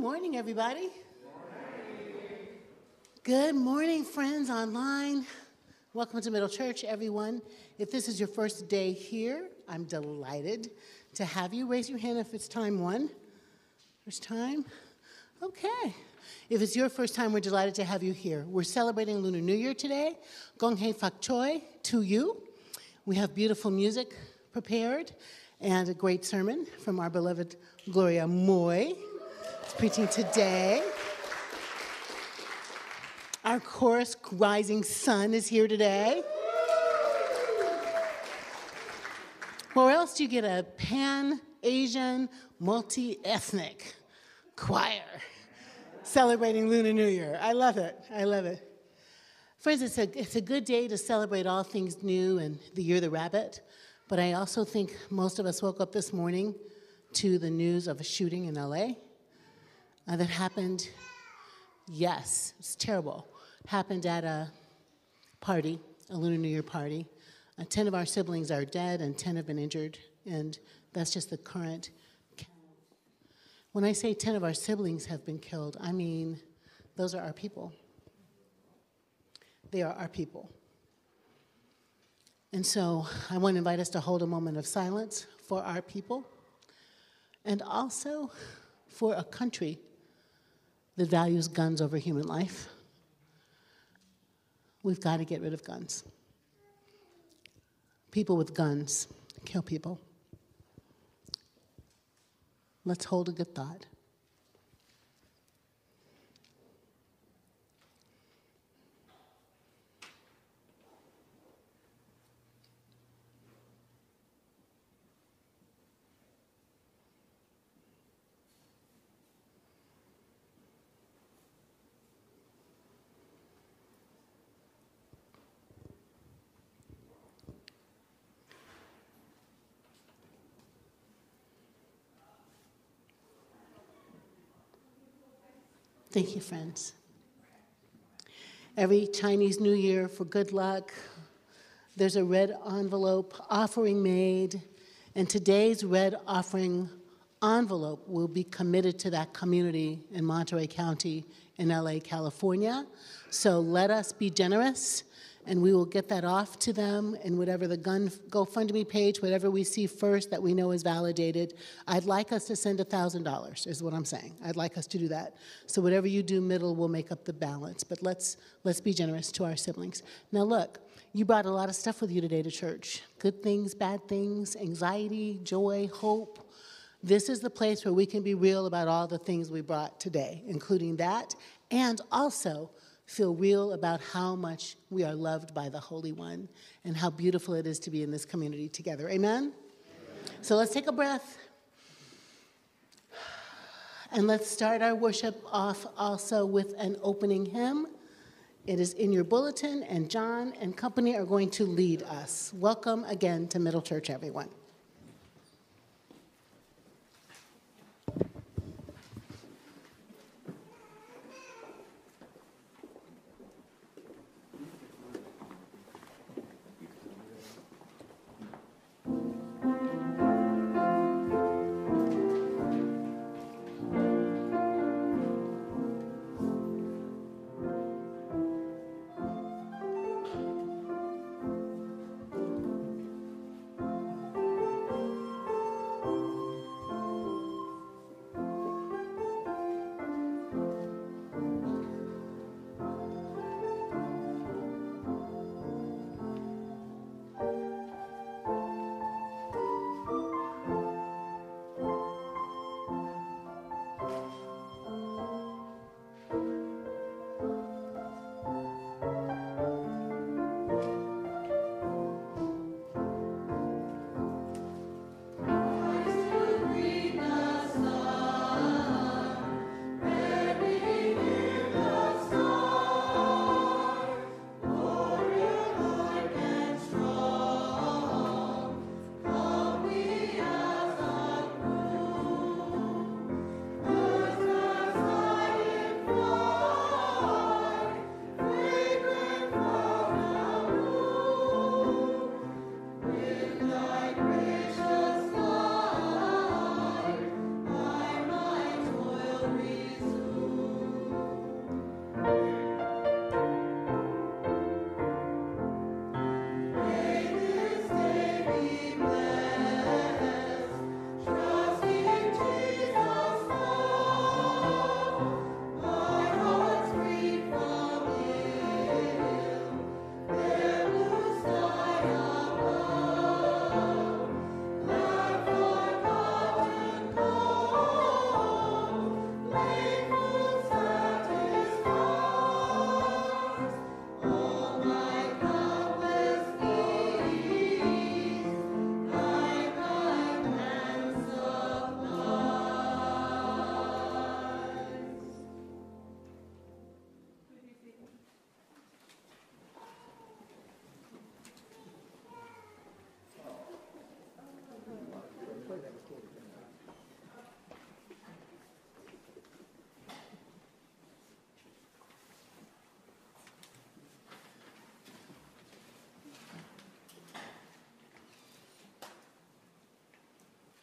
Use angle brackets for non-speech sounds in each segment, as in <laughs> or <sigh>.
morning, everybody. Good morning, friends online. Welcome to Middle Church, everyone. If this is your first day here, I'm delighted to have you. Raise your hand if it's time one. First time? Okay. If it's your first time, we're delighted to have you here. We're celebrating Lunar New Year today. Gong Hei Fak Choi to you. We have beautiful music prepared and a great sermon from our beloved Gloria Moy. It's preaching today. Our chorus rising sun is here today. Where else do you get a pan Asian, multi ethnic choir celebrating Lunar New Year? I love it. I love it. Friends, it's a, it's a good day to celebrate all things new and the year of the rabbit, but I also think most of us woke up this morning to the news of a shooting in LA uh, that happened, yes, it's terrible, happened at a party, a Lunar New Year party. Uh, 10 of our siblings are dead and 10 have been injured, and that's just the current. When I say 10 of our siblings have been killed, I mean those are our people. They are our people. And so I want to invite us to hold a moment of silence for our people and also for a country that values guns over human life. We've got to get rid of guns. People with guns kill people. Let's hold a good thought. Thank you, friends. Every Chinese New Year for good luck, there's a red envelope offering made, and today's red offering envelope will be committed to that community in Monterey County in LA, California. So let us be generous and we will get that off to them in whatever the gun GoFundMe page, whatever we see first that we know is validated. I'd like us to send $1,000 is what I'm saying. I'd like us to do that. So whatever you do middle will make up the balance, but let's, let's be generous to our siblings. Now look, you brought a lot of stuff with you today to church. Good things, bad things, anxiety, joy, hope. This is the place where we can be real about all the things we brought today, including that, and also feel real about how much we are loved by the Holy One and how beautiful it is to be in this community together. Amen? Amen? So let's take a breath. And let's start our worship off also with an opening hymn. It is in your bulletin, and John and company are going to lead us. Welcome again to Middle Church, everyone.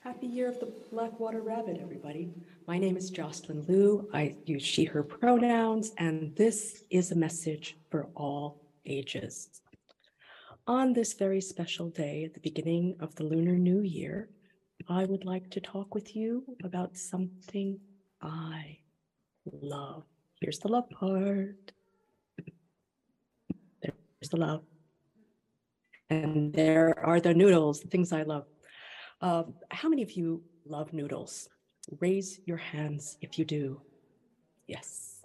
Happy Year of the Blackwater Rabbit, everybody. My name is Jocelyn Liu. I use she, her pronouns, and this is a message for all ages. On this very special day at the beginning of the Lunar New Year, I would like to talk with you about something I love. Here's the love part. There's the love. And there are the noodles, the things I love. Uh, how many of you love noodles? Raise your hands if you do. Yes.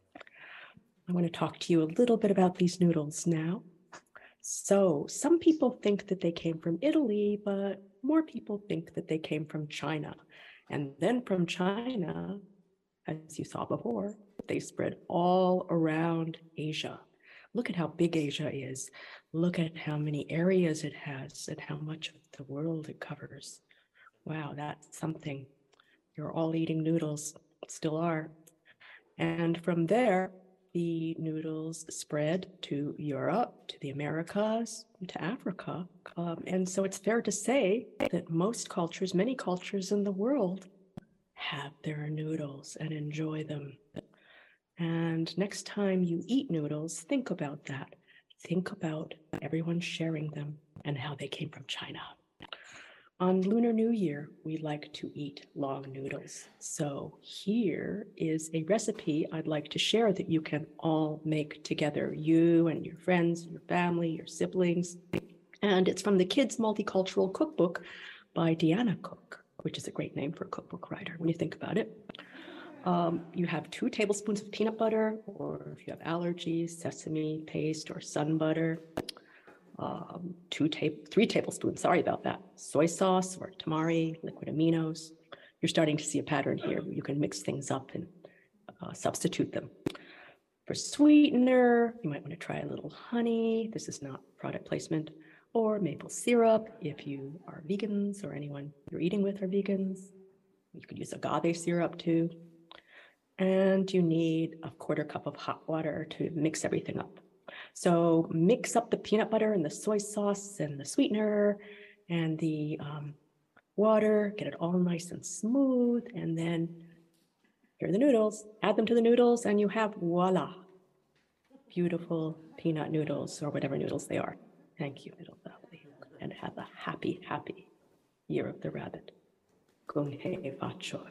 I want to talk to you a little bit about these noodles now. So, some people think that they came from Italy, but more people think that they came from China. And then from China, as you saw before, they spread all around Asia. Look at how big Asia is. Look at how many areas it has and how much of the world it covers. Wow, that's something. You're all eating noodles, still are. And from there, the noodles spread to Europe, to the Americas, to Africa. Um, and so it's fair to say that most cultures, many cultures in the world, have their noodles and enjoy them. And next time you eat noodles, think about that. Think about everyone sharing them and how they came from China. On Lunar New Year, we like to eat long noodles. So here is a recipe I'd like to share that you can all make together, you and your friends, your family, your siblings. And it's from the Kids Multicultural Cookbook by Deanna Cook, which is a great name for a cookbook writer when you think about it. Um, you have two tablespoons of peanut butter, or if you have allergies, sesame paste or sun butter um, two ta- three tablespoons, sorry about that, soy sauce or tamari, liquid aminos. You're starting to see a pattern here. You can mix things up and uh, substitute them. For sweetener, you might want to try a little honey. This is not product placement. Or maple syrup if you are vegans or anyone you're eating with are vegans. You could use agave syrup too. And you need a quarter cup of hot water to mix everything up. So mix up the peanut butter and the soy sauce and the sweetener and the um, water, get it all nice and smooth. And then here are the noodles, add them to the noodles, and you have voila, beautiful peanut noodles or whatever noodles they are. Thank you, Middle Valley. And have a happy, happy year of the rabbit. Kung he fachoy.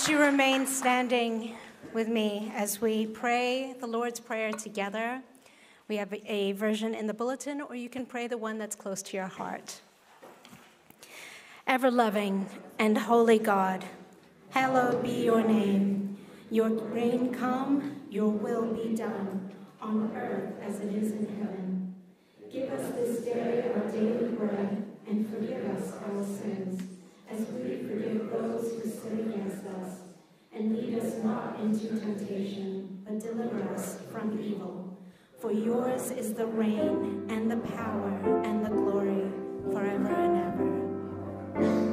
Won't you remain standing with me as we pray the Lord's Prayer together? We have a version in the bulletin, or you can pray the one that's close to your heart. Ever loving and holy God, hallowed be your name. Your reign come, your will be done, on earth as it is in heaven. Give us this day our daily bread, and forgive us our sins, those who sin against us. And lead us not into temptation, but deliver us from evil. For yours is the reign, and the power, and the glory, forever and ever.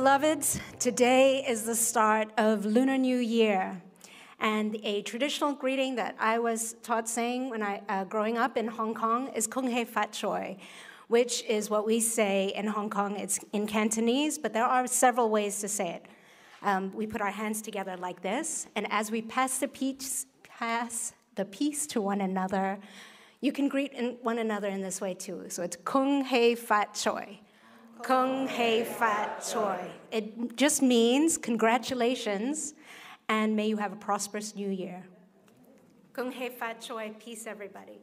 Beloveds, today is the start of Lunar New Year. And a traditional greeting that I was taught saying when I uh, growing up in Hong Kong is Kung Hei Fat Choi, which is what we say in Hong Kong. It's in Cantonese, but there are several ways to say it. Um, we put our hands together like this, and as we pass the peace, pass the peace to one another, you can greet one another in this way too. So it's Kung Hei Fat Choi. Kung Hei Fat Choi. It just means congratulations and may you have a prosperous new year. Kung Hei Fat Choi, peace everybody.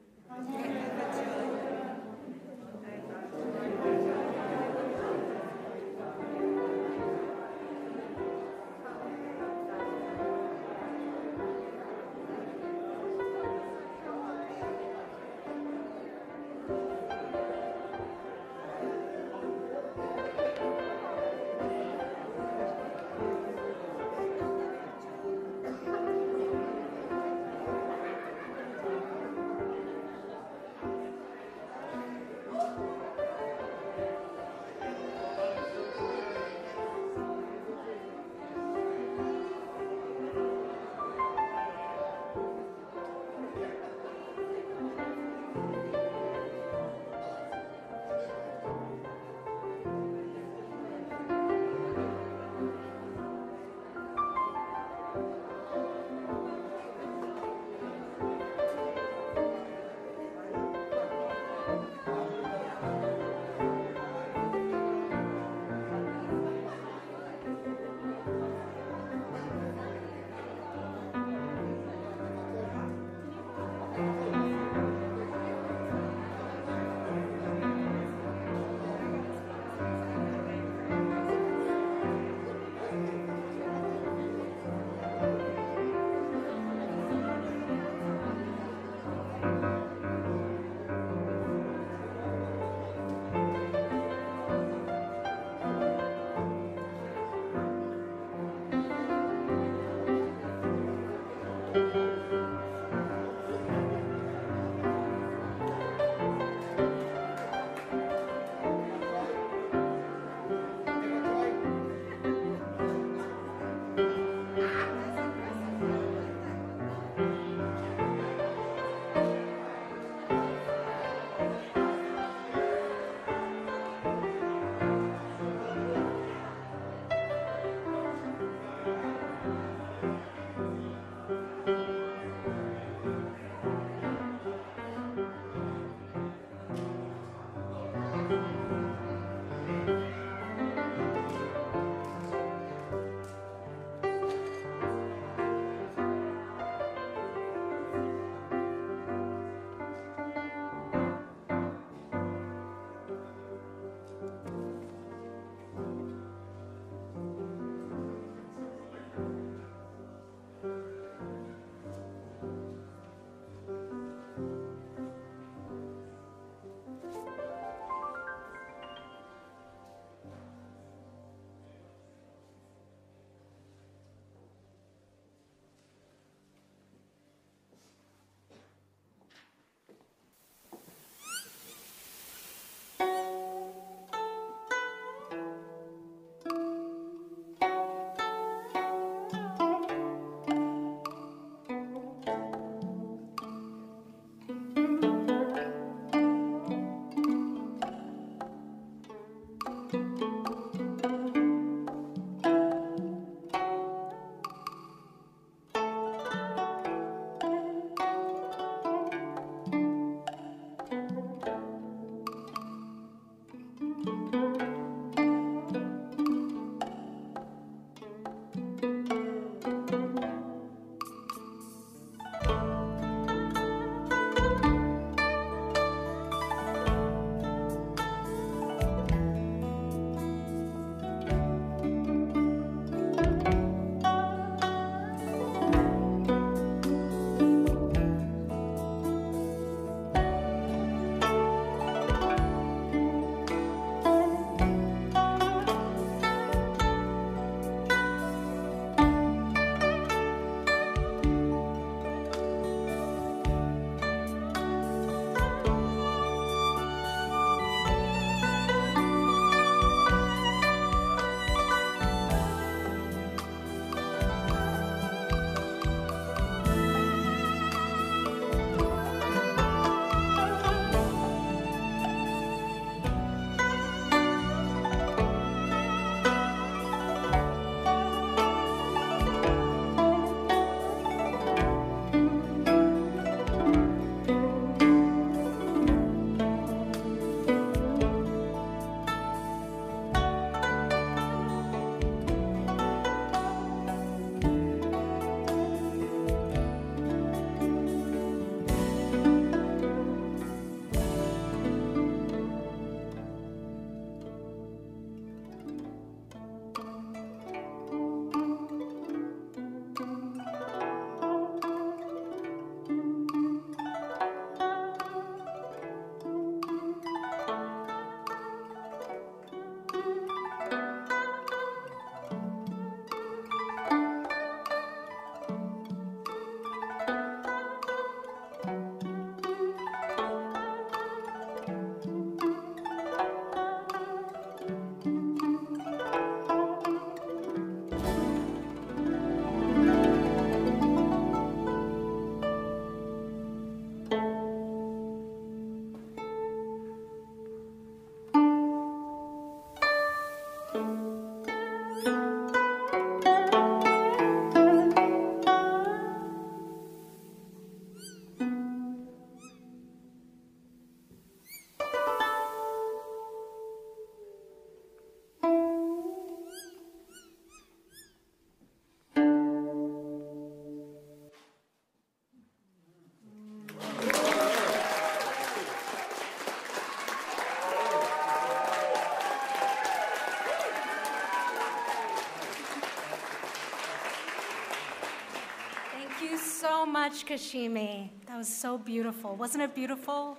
Much, Kashimi. That was so beautiful. Wasn't it beautiful?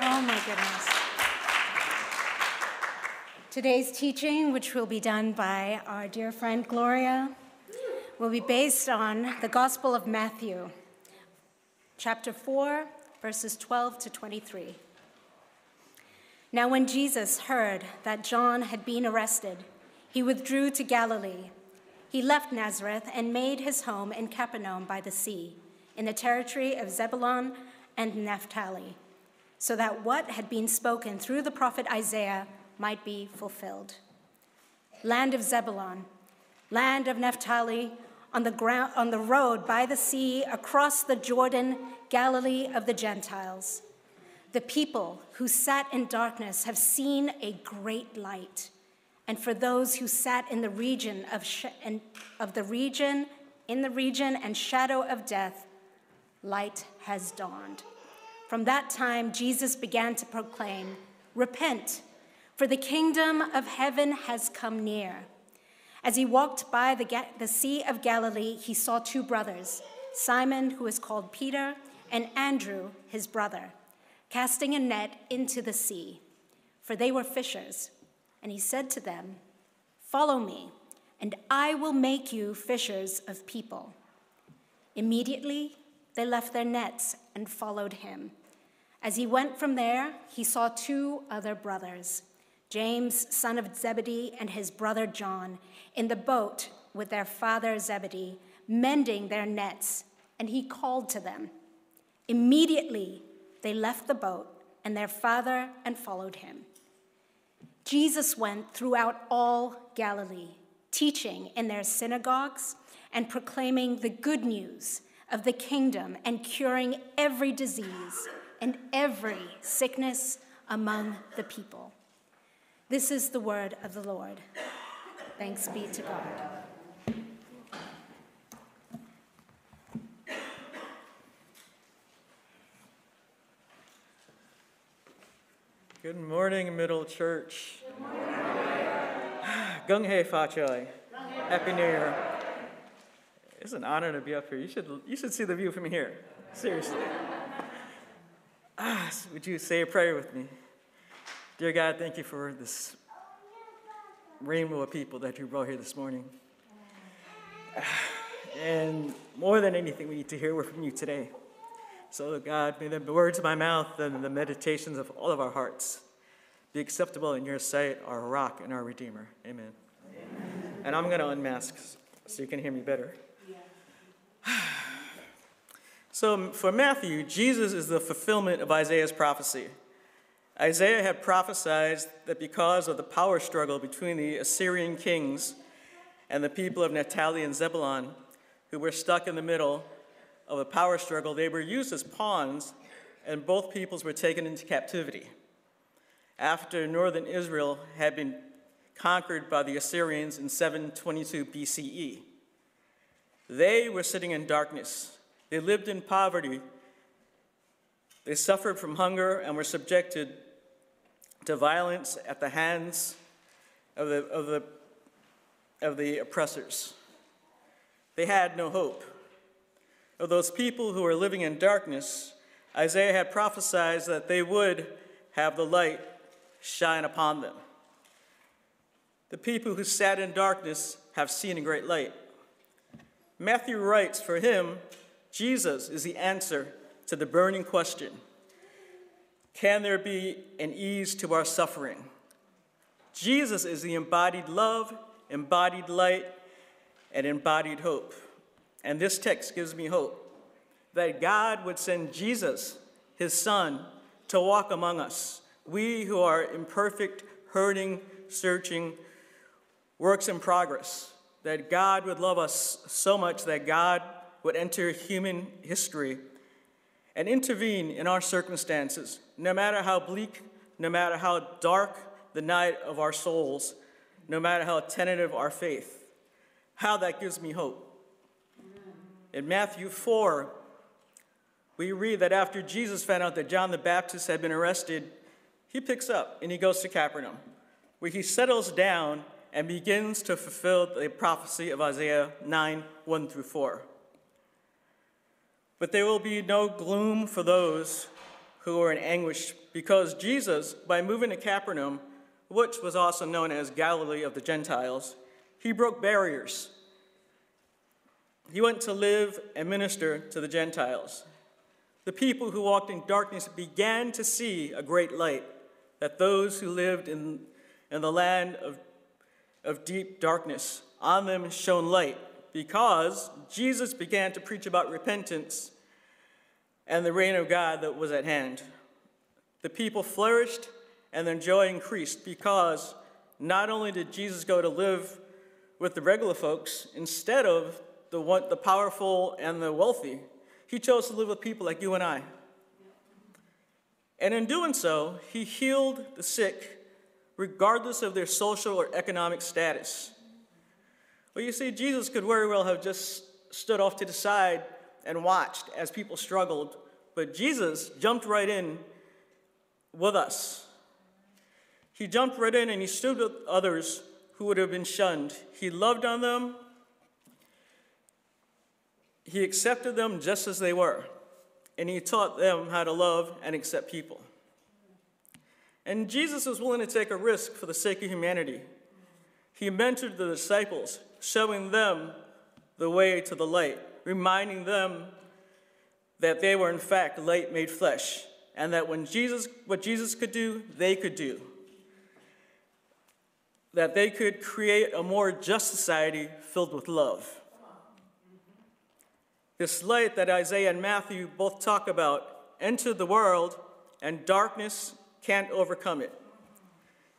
Oh my goodness. Today's teaching, which will be done by our dear friend Gloria, will be based on the Gospel of Matthew, chapter 4, verses 12 to 23. Now, when Jesus heard that John had been arrested, he withdrew to Galilee. He left Nazareth and made his home in Capernaum by the sea, in the territory of Zebulun and Naphtali, so that what had been spoken through the prophet Isaiah might be fulfilled. Land of Zebulun, land of Naphtali, on the, ground, on the road by the sea, across the Jordan, Galilee of the Gentiles. The people who sat in darkness have seen a great light. And for those who sat in the region of, sh- of the region, in the region and shadow of death, light has dawned. From that time, Jesus began to proclaim, Repent, for the kingdom of heaven has come near. As he walked by the, Ga- the Sea of Galilee, he saw two brothers, Simon, who is called Peter, and Andrew, his brother, casting a net into the sea, for they were fishers. And he said to them, Follow me, and I will make you fishers of people. Immediately, they left their nets and followed him. As he went from there, he saw two other brothers, James, son of Zebedee, and his brother John, in the boat with their father Zebedee, mending their nets, and he called to them. Immediately, they left the boat and their father and followed him. Jesus went throughout all Galilee, teaching in their synagogues and proclaiming the good news of the kingdom and curing every disease and every sickness among the people. This is the word of the Lord. Thanks be to God. Good morning, Middle Church. <sighs> Gung Hei Fa Choi. Happy New Year. It's an honor to be up here. You should, you should see the view from here. Seriously. Ah, would you say a prayer with me? Dear God, thank you for this rainbow of people that you brought here this morning. And more than anything, we need to hear from you today. So, God, may the words of my mouth and the meditations of all of our hearts be acceptable in your sight, our rock and our redeemer. Amen. Amen. And I'm going to unmask so you can hear me better. So, for Matthew, Jesus is the fulfillment of Isaiah's prophecy. Isaiah had prophesied that because of the power struggle between the Assyrian kings and the people of Naphtali and Zebulun, who were stuck in the middle of a power struggle, they were used as pawns, and both peoples were taken into captivity. After northern Israel had been conquered by the Assyrians in 722 BCE, they were sitting in darkness. They lived in poverty. They suffered from hunger and were subjected to violence at the hands of the, of the, of the oppressors. They had no hope. Of those people who were living in darkness, Isaiah had prophesied that they would have the light shine upon them. The people who sat in darkness have seen a great light. Matthew writes, For him, Jesus is the answer to the burning question Can there be an ease to our suffering? Jesus is the embodied love, embodied light, and embodied hope. And this text gives me hope that God would send Jesus, his son, to walk among us. We who are imperfect, hurting, searching, works in progress. That God would love us so much that God would enter human history and intervene in our circumstances, no matter how bleak, no matter how dark the night of our souls, no matter how tentative our faith. How that gives me hope. In Matthew 4, we read that after Jesus found out that John the Baptist had been arrested, he picks up and he goes to Capernaum, where he settles down and begins to fulfill the prophecy of Isaiah 9 1 through 4. But there will be no gloom for those who are in anguish, because Jesus, by moving to Capernaum, which was also known as Galilee of the Gentiles, he broke barriers. He went to live and minister to the Gentiles. The people who walked in darkness began to see a great light, that those who lived in, in the land of, of deep darkness, on them shone light, because Jesus began to preach about repentance and the reign of God that was at hand. The people flourished and their joy increased because not only did Jesus go to live with the regular folks instead of the, the powerful and the wealthy, he chose to live with people like you and I. And in doing so, he healed the sick regardless of their social or economic status. Well, you see, Jesus could very well have just stood off to the side and watched as people struggled, but Jesus jumped right in with us. He jumped right in and he stood with others who would have been shunned. He loved on them. He accepted them just as they were, and he taught them how to love and accept people. And Jesus was willing to take a risk for the sake of humanity. He mentored the disciples, showing them the way to the light, reminding them that they were in fact light made flesh, and that when Jesus, what Jesus could do, they could do. That they could create a more just society filled with love. This light that Isaiah and Matthew both talk about entered the world, and darkness can't overcome it.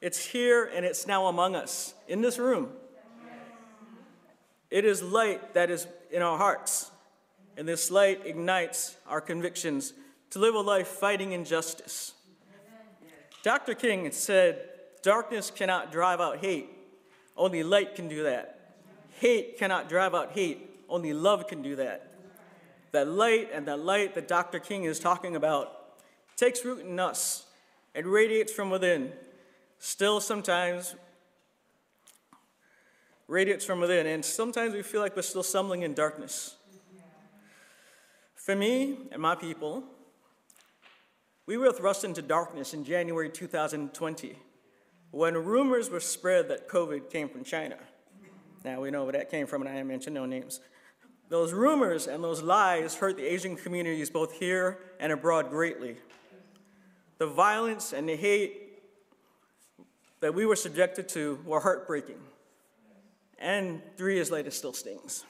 It's here and it's now among us in this room. It is light that is in our hearts, and this light ignites our convictions to live a life fighting injustice. Dr. King said, Darkness cannot drive out hate, only light can do that. Hate cannot drive out hate, only love can do that. That light and that light that Dr. King is talking about takes root in us and radiates from within. Still, sometimes radiates from within, and sometimes we feel like we're still stumbling in darkness. For me and my people, we were thrust into darkness in January 2020 when rumors were spread that COVID came from China. Now we know where that came from, and I mention no names. Those rumors and those lies hurt the Asian communities both here and abroad greatly. The violence and the hate that we were subjected to were heartbreaking. And three years later, still stings.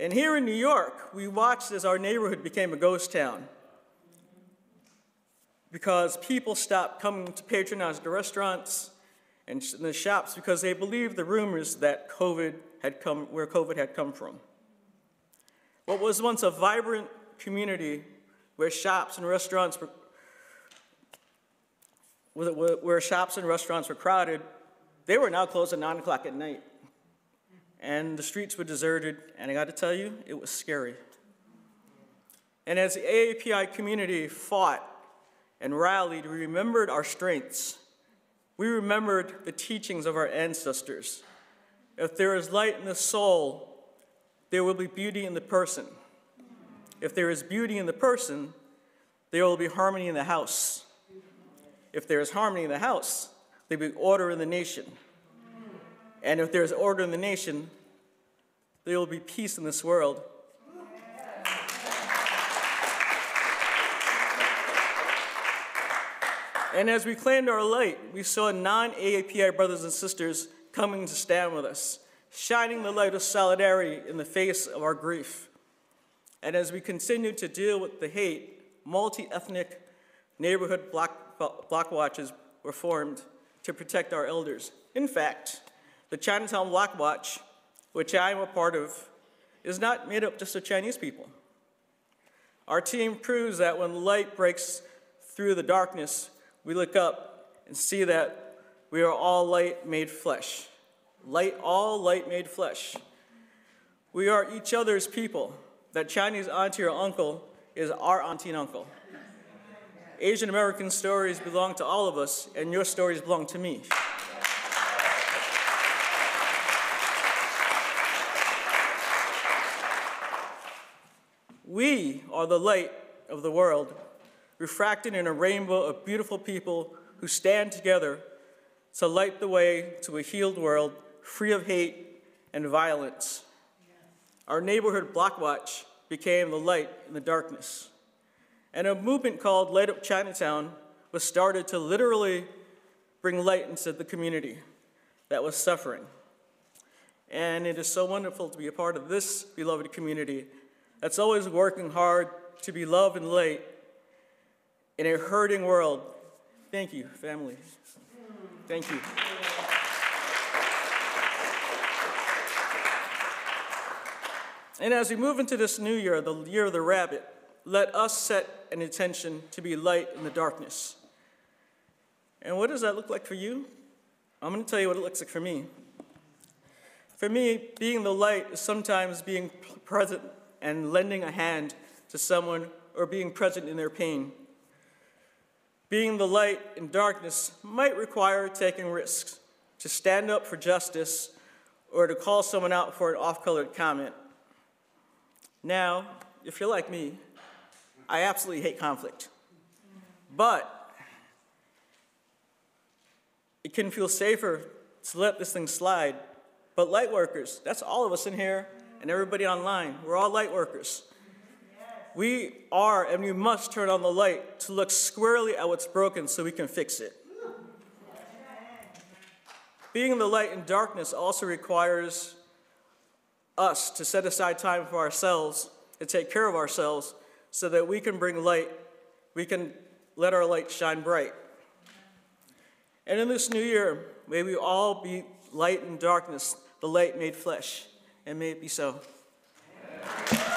And here in New York, we watched as our neighborhood became a ghost town because people stopped coming to patronize the restaurants and the shops because they believed the rumors that COVID had come, where COVID had come from. What was once a vibrant community where shops and restaurants were, where shops and restaurants were crowded, they were now closed at 9 o'clock at night. And the streets were deserted, and I got to tell you, it was scary. And as the AAPI community fought and rallied, we remembered our strengths. We remembered the teachings of our ancestors. If there is light in the soul, there will be beauty in the person. If there is beauty in the person, there will be harmony in the house. If there is harmony in the house, there will be order in the nation. And if there is order in the nation, there will be peace in this world. And as we claimed our light, we saw non AAPI brothers and sisters coming to stand with us, shining the light of solidarity in the face of our grief. And as we continue to deal with the hate, multi ethnic neighborhood block, block watches were formed to protect our elders. In fact, the Chinatown Block Watch, which I am a part of, is not made up just of Chinese people. Our team proves that when light breaks through the darkness, we look up and see that we are all light made flesh. Light, all light made flesh. We are each other's people. That Chinese auntie or uncle is our auntie and uncle. Asian American stories belong to all of us, and your stories belong to me. We are the light of the world, refracted in a rainbow of beautiful people who stand together to light the way to a healed world free of hate and violence. Our neighborhood block watch became the light in the darkness. And a movement called Light Up Chinatown was started to literally bring light into the community that was suffering. And it is so wonderful to be a part of this beloved community that's always working hard to be love and light in a hurting world. Thank you, family. Thank you. And as we move into this new year, the year of the rabbit, let us set an intention to be light in the darkness. And what does that look like for you? I'm going to tell you what it looks like for me. For me, being the light is sometimes being present and lending a hand to someone or being present in their pain. Being the light in darkness might require taking risks to stand up for justice or to call someone out for an off colored comment. Now, if you're like me, I absolutely hate conflict. But it can feel safer to let this thing slide. But light workers, that's all of us in here and everybody online, we're all light workers. We are and we must turn on the light to look squarely at what's broken so we can fix it. Being the light in darkness also requires us to set aside time for ourselves, to take care of ourselves, so that we can bring light, we can let our light shine bright. And in this new year, may we all be light in darkness, the light made flesh, and may it be so. Hi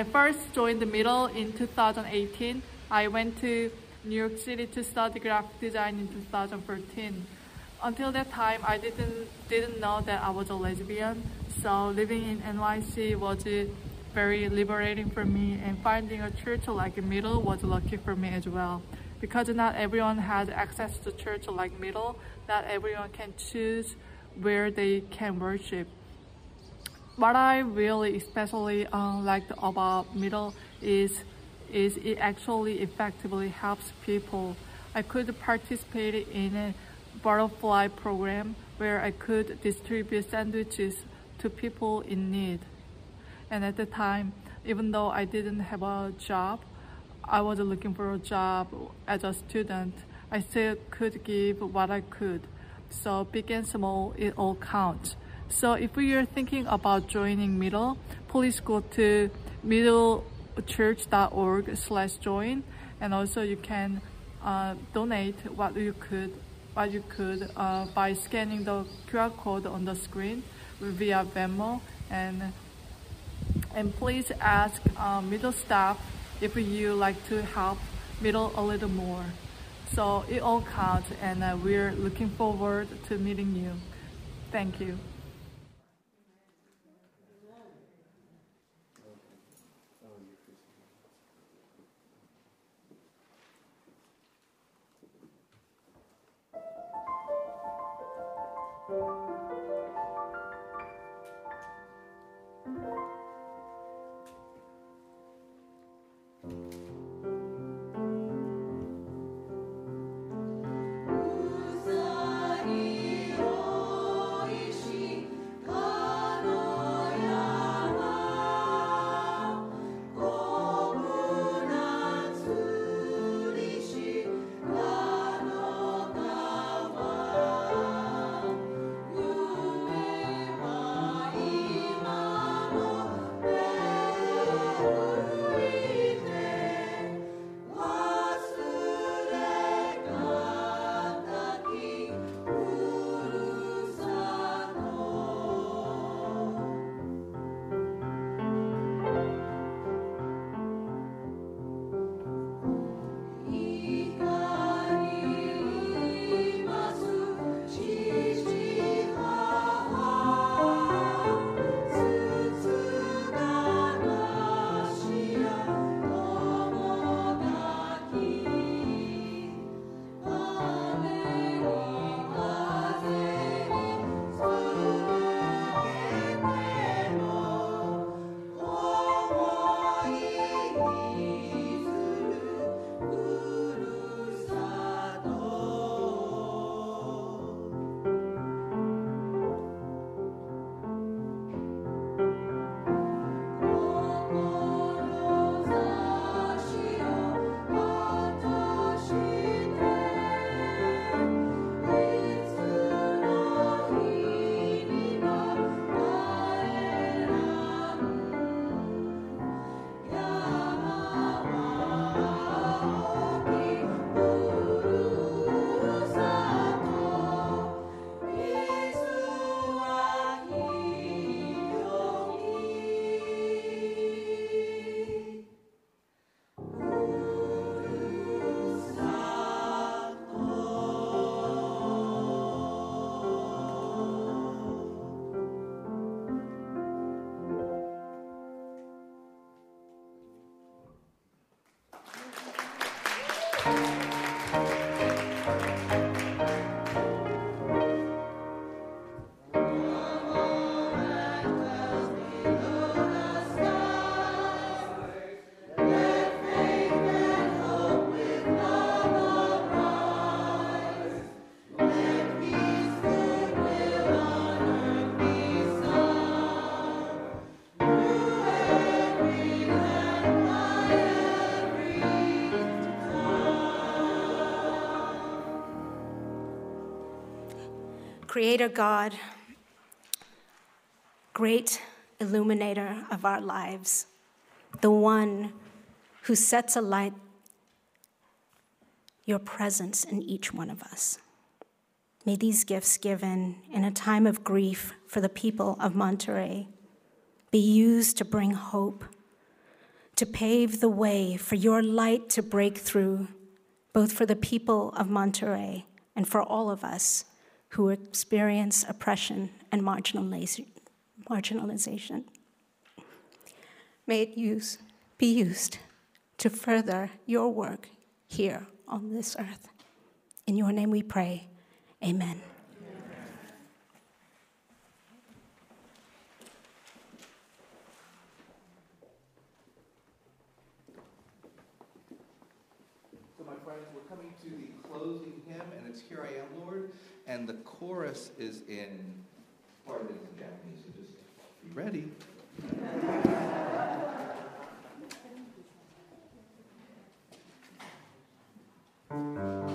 I first joined the middle in 2018. I went to New York City to study graphic design in 2013. Until that time, I didn't didn't know that I was a lesbian. So living in NYC was very liberating for me, and finding a church like Middle was lucky for me as well. Because not everyone has access to church like Middle, not everyone can choose where they can worship. What I really especially uh, liked about Middle is is it actually effectively helps people. I could participate in a butterfly program where I could distribute sandwiches to people in need. And at the time, even though I didn't have a job, I was looking for a job as a student. I still could give what I could. So big and small, it all counts. So if you're thinking about joining Middle, please go to middlechurch.org slash join. And also you can uh, donate what you could what you could uh, by scanning the QR code on the screen via Venmo and and please ask uh, middle staff if you like to help middle a little more. So it all counts and uh, we're looking forward to meeting you. Thank you. Thank Creator God, great illuminator of our lives, the one who sets alight your presence in each one of us. May these gifts given in a time of grief for the people of Monterey be used to bring hope, to pave the way for your light to break through, both for the people of Monterey and for all of us who experience oppression and marginalization. May it use, be used to further your work here on this earth. In your name we pray. Amen. So my friends, we're coming to the closing hymn, and it's Here I Am, Lord. And the chorus is in, part of it is in Japanese, so just be ready. Could <laughs>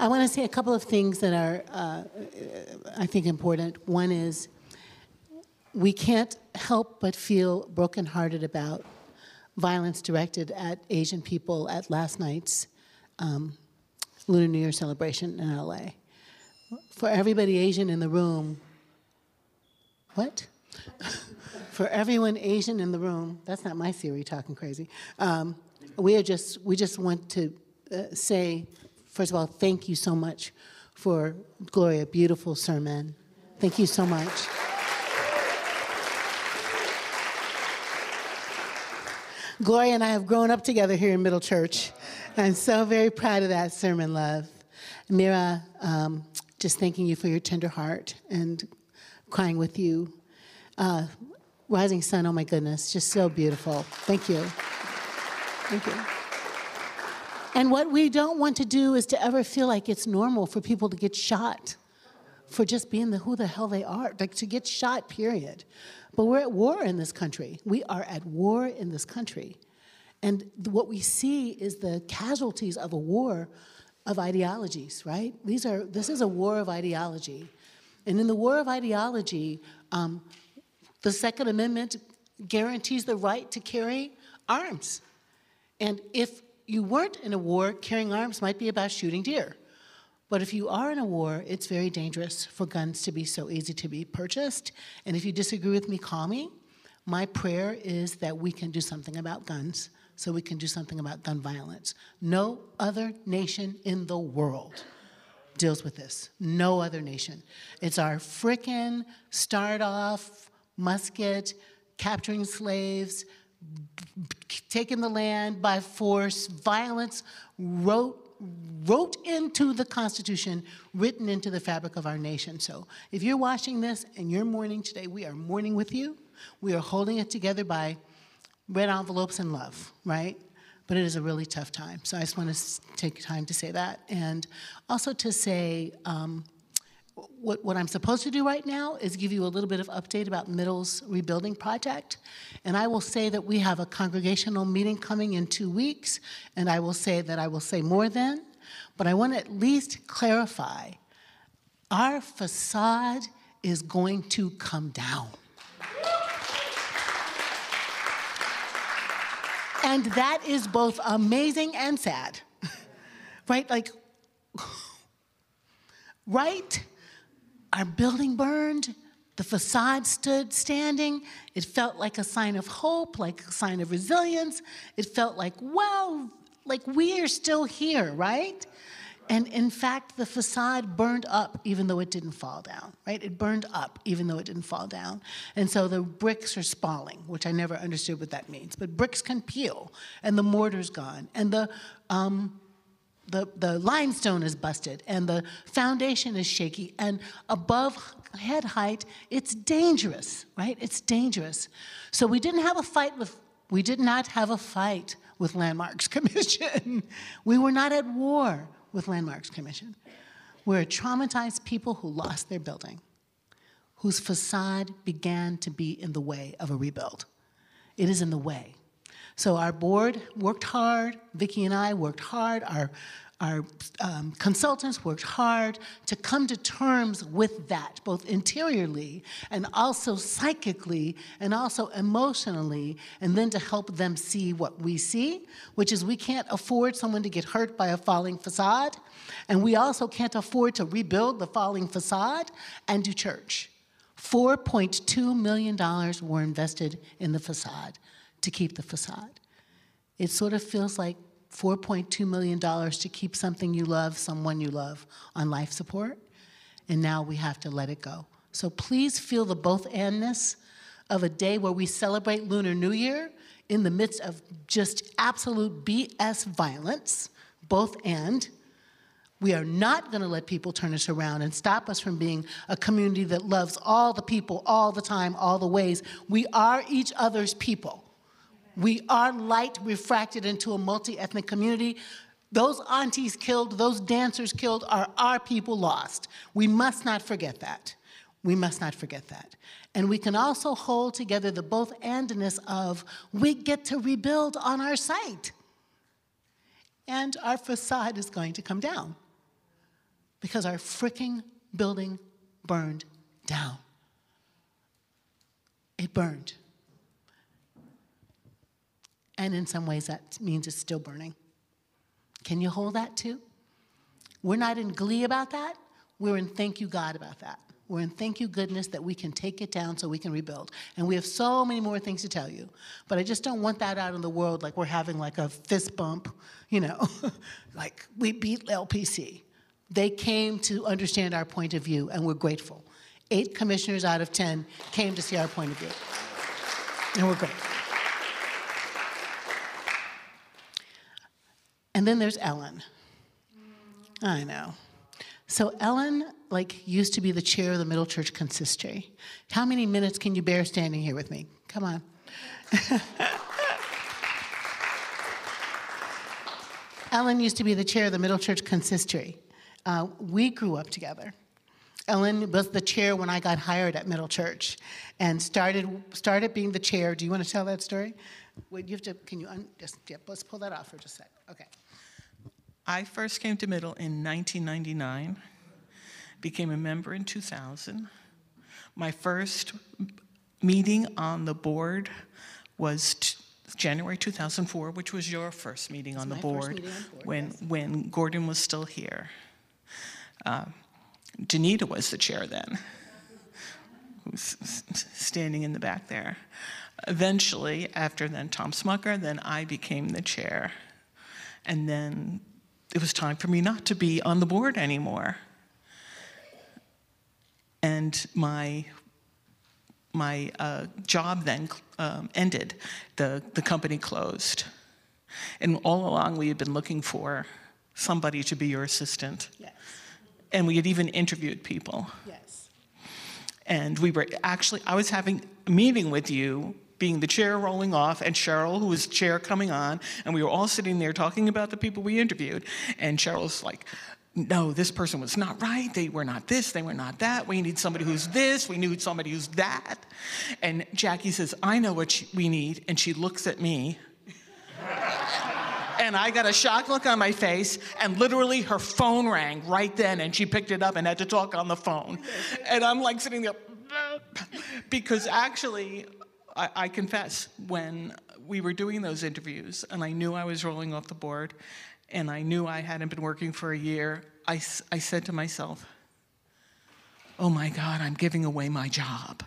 I want to say a couple of things that are, uh, I think, important. One is, we can't help but feel brokenhearted about violence directed at Asian people at last night's um, Lunar New Year celebration in LA. For everybody Asian in the room, what? <laughs> For everyone Asian in the room, that's not my theory, talking crazy. Um, we are just, we just want to uh, say, first of all, thank you so much for Gloria, beautiful sermon. Thank you so much. Gloria and I have grown up together here in Middle Church. I'm so very proud of that sermon, love. Mira, um, just thanking you for your tender heart and crying with you. Uh, Rising Sun, oh my goodness, just so beautiful. Thank you. Thank you. And what we don't want to do is to ever feel like it's normal for people to get shot for just being the who the hell they are, like to get shot, period. But we're at war in this country. We are at war in this country. And what we see is the casualties of a war of ideologies, right? These are, this is a war of ideology. And in the war of ideology, um, the Second Amendment guarantees the right to carry arms. And if you weren't in a war, carrying arms might be about shooting deer. But if you are in a war, it's very dangerous for guns to be so easy to be purchased. And if you disagree with me, call me. My prayer is that we can do something about guns so we can do something about gun violence. No other nation in the world deals with this. No other nation. It's our frickin' start off musket, capturing slaves, taking the land by force, violence, wrote wrote into the Constitution, written into the fabric of our nation. So if you're watching this and you're mourning today, we are mourning with you. We are holding it together by red envelopes and love, right? But it is a really tough time. So I just want to take time to say that. And also to say, um, what, what I'm supposed to do right now is give you a little bit of update about Middle's rebuilding project. And I will say that we have a congregational meeting coming in two weeks, and I will say that I will say more then. But I want to at least clarify our facade is going to come down. And that is both amazing and sad, <laughs> right? Like, <laughs> right? Our building burned, the facade stood standing. It felt like a sign of hope, like a sign of resilience. It felt like, well, like we are still here, right? And in fact, the facade burned up even though it didn't fall down, right? It burned up even though it didn't fall down. And so the bricks are spalling, which I never understood what that means. But bricks can peel, and the mortar's gone, and the um, the, the limestone is busted and the foundation is shaky and above head height it's dangerous right? It's dangerous. So we didn't have a fight with we did not have a fight with landmarks <laughs> commission. We were not at war with landmarks commission. We're traumatized people who lost their building whose facade began to be in the way of a rebuild. It is in the way so our board worked hard. Vicki and I worked hard. Our our um, consultants worked hard to come to terms with that, both interiorly and also psychically and also emotionally, and then to help them see what we see, which is we can't afford someone to get hurt by a falling facade, and we also can't afford to rebuild the falling facade and do church. $4.2 million were invested in the facade to keep the facade. It sort of feels like $4.2 million to keep something you love, someone you love, on life support, and now we have to let it go. So please feel the both andness of a day where we celebrate Lunar New Year in the midst of just absolute BS violence, both and. We are not going to let people turn us around and stop us from being a community that loves all the people, all the time, all the ways. We are each other's people. We are light refracted into a multi ethnic community. Those aunties killed, those dancers killed are our people lost. We must not forget that. We must not forget that. And we can also hold together the both andness of we get to rebuild on our site. And our facade is going to come down because our freaking building burned down. It burned. And in some ways, that means it's still burning. Can you hold that too? We're not in glee about that. We're in thank you, God, about that. We're in thank you, goodness, that we can take it down so we can rebuild. And we have so many more things to tell you. But I just don't want that out in the world like we're having like a fist bump, you know, <laughs> like we beat LPC. They came to understand our point of view, and we're grateful. Eight commissioners out of 10 came to see our point of view. And we're grateful. And then there's Ellen. I know. So Ellen, like, used to be the chair of the Middle Church Consistory. How many minutes can you bear standing here with me? Come on. <laughs> Ellen used to be the chair of the Middle Church Consistory. Uh, we grew up together. Ellen was the chair when I got hired at Middle Church, and started started being the chair. Do you want to tell that story? Wait, you have to. Can you un, just yeah, let's pull that off for just a sec. Okay. I first came to Middle in 1999, became a member in 2000. My first meeting on the board was January 2004, which was your first meeting on the board, meeting on board, when, yes. when Gordon was still here. Uh, Danita was the chair then, who's standing in the back there. Eventually, after then Tom Smucker, then I became the chair. And then it was time for me not to be on the board anymore. And my my uh, job then um, ended. The the company closed, and all along we had been looking for somebody to be your assistant, Yes. and we had even interviewed people. Yes. And we were actually, I was having a meeting with you, being the chair rolling off, and Cheryl, who was chair, coming on, and we were all sitting there talking about the people we interviewed. And Cheryl's like, no, this person was not right. They were not this, they were not that. We need somebody who's this, we need somebody who's that. And Jacqui says, I know what we need. And she looks at me. <laughs> And I got a shocked look on my face, and literally her phone rang right then, and she picked it up and had to talk on the phone. And I'm like sitting there, <laughs> because actually, I, I confess, when we were doing those interviews, and I knew I was rolling off the board, and I knew I hadn't been working for a year, I said to myself, oh my God, I'm giving away my job.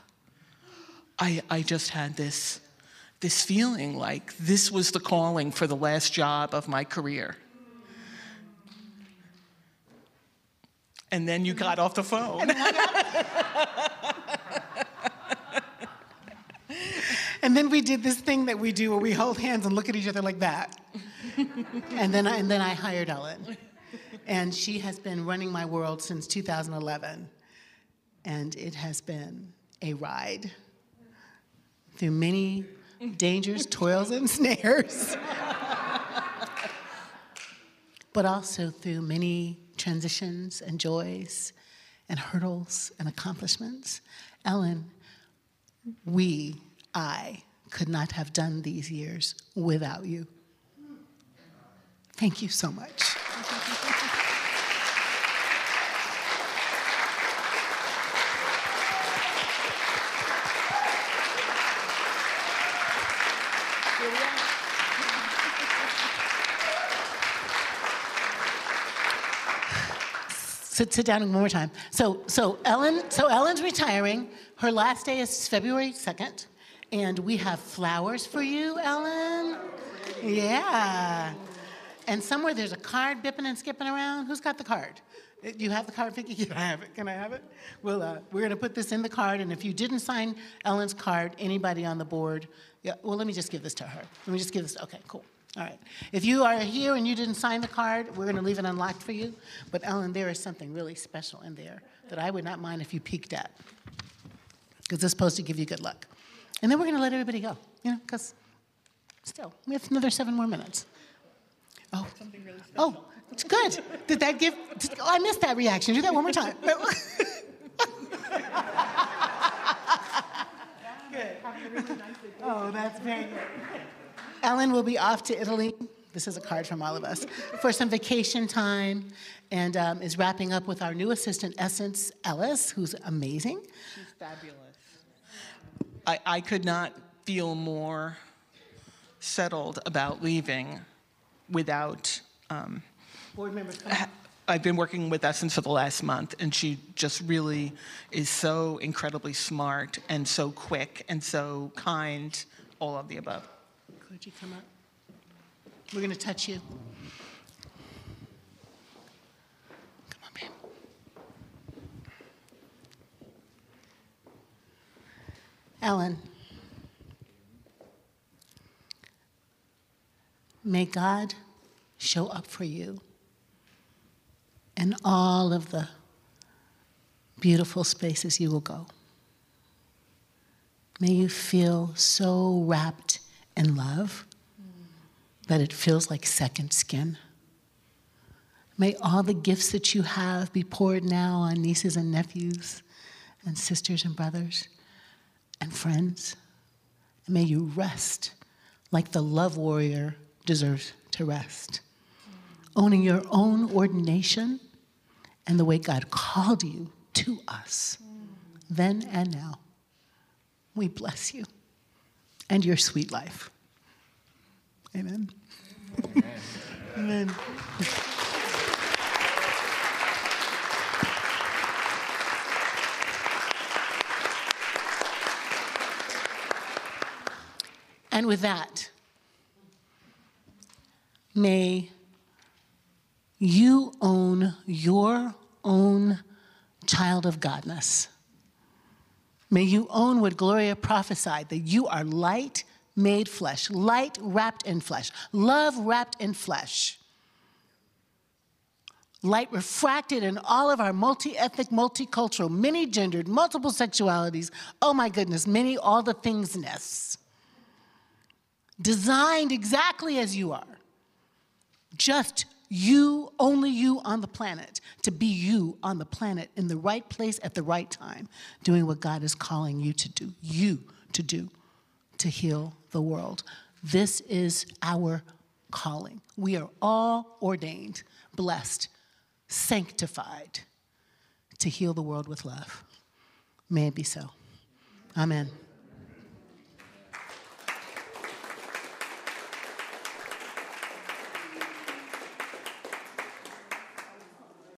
I, I just had this, this feeling like this was the calling for the last job of my career. And then you got off the phone. <laughs> <laughs> And then we did this thing that we do where we hold hands and look at each other like that. <laughs> and then I, and then I hired Ellen. And she has been running my world since 2011. And it has been a ride through many dangers, toils, and snares. <laughs> but also through many transitions and joys and hurdles and accomplishments. Ellen, we, I, could not have done these years without you. Thank you so much. Sit, sit down one more time. So, so Ellen, so Ellen's retiring. Her last day is February 2nd, and we have flowers for you, Ellen. Yeah. And somewhere there's a card bipping and skipping around. Who's got the card? Uh, You have the card, Vicky? Can I have it? Can I have it? Well, uh, we're going to put this in the card, and if you didn't sign Ellen's card, anybody on the board, yeah, well, let me just give this to her. Let me just give this, okay, cool. All right. If you are here and you didn't sign the card, we're going to leave it unlocked for you. But Ellen, there is something really special in there that I would not mind if you peeked at, because it's supposed to give you good luck. And then we're going to let everybody go, you know, because still, we have another seven more minutes. Oh, oh, it's good. Did that give? did- oh, I missed that reaction. Do that one more time. <laughs> good. Oh, that's very good. Ellen will be off to Italy. This is a card from all of us for some vacation time, and um, is wrapping up with our new assistant, Essence Ellis, who's amazing. She's fabulous. I, I could not feel more settled about leaving without. Um, Board members. I've been working with Essence for the last month, and she just really is so incredibly smart and so quick and so kind, all of the above. Could you come up? We're going to touch you. Come on, babe. Ellen, may God show up for you in all of the beautiful spaces you will go. May you feel so wrapped in love that it feels like second skin. May all the gifts that you have be poured now on nieces and nephews and sisters and brothers and friends. And may you rest like the love warrior deserves to rest. Owning your own ordination and the way God called you to us, then and now. We bless you and your sweet life. Amen. Amen. And with that, may you own your own child of Godness. May you own what Gloria prophesied that you are light made flesh, light wrapped in flesh, love wrapped in flesh. Light refracted in all of our multi ethnic, multicultural, many gendered, multiple sexualities. Oh my goodness, many all the thingsness. Designed exactly as you are. Just you, only you on the planet, to be you on the planet in the right place at the right time, doing what God is calling you to do, you to do, to heal the world. This is our calling. We are all ordained, blessed, sanctified to heal the world with love. May it be so. Amen.